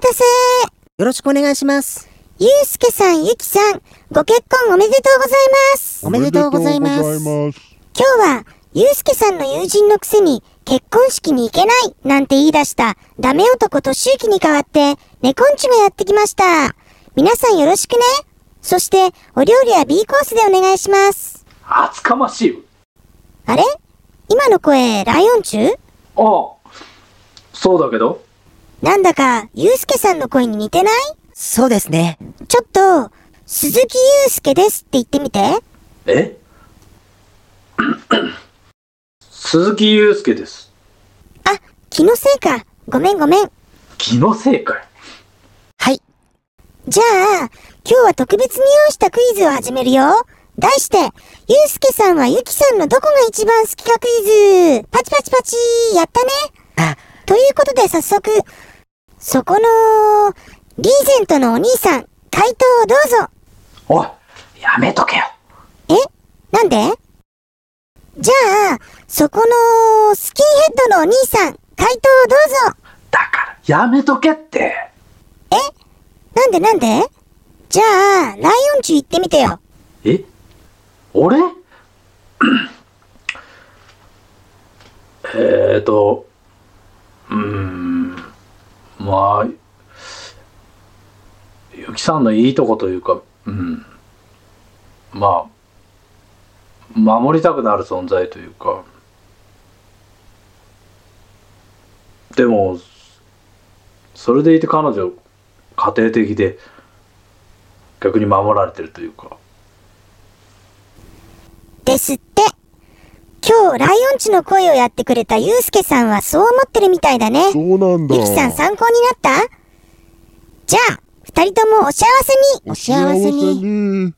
たせよろしくお願いします。ゆうすけさん、ゆきさん、ご結婚おめでとうございます。おめでとうございます。今日は、ゆうすけさんの友人のくせに、結婚式に行けないなんて言い出した、ダメ男としゅうきに代わって、ネコンチがやってきました。皆さんよろしくね。そして、お料理は B コースでお願いします。厚かましいあれ？今の声、ライオン中？ああそうだけどなんだか、ゆうすけさんの声に似てない？そうですね。ちょっと、鈴木ゆうすけですって言ってみて。え？鈴木祐介ですあ、気のせいか。ごめんごめん。気のせいかいはい。じゃあ、今日は特別に用意したクイズを始めるよ。題して、ゆうすけさんはゆきさんのどこが一番好きかクイズ。パチパチパチやったね。あ、ということで早速、そこの、リーゼントのお兄さん、回答をどうぞ。おいやめとけよ。え？なんで？じゃあ、そこの、スキンヘッドのお兄さん、回答をどうぞ。だからやめとけって。え？なんで？なんで？じゃあ、ライオンチュ言ってみてよ。え？俺？えーとうーんまあゆきさんのいいとこというかうん。まあ守りたくなる存在というか。でもそれでいて彼女家庭的で逆に守られてるというか。です。って。今日、ライオンチの声をやってくれたユうスケさんはそう思ってるみたいだね。そうなんだゆきさん参考になった？じゃあ、二人ともお幸せにお幸せに。に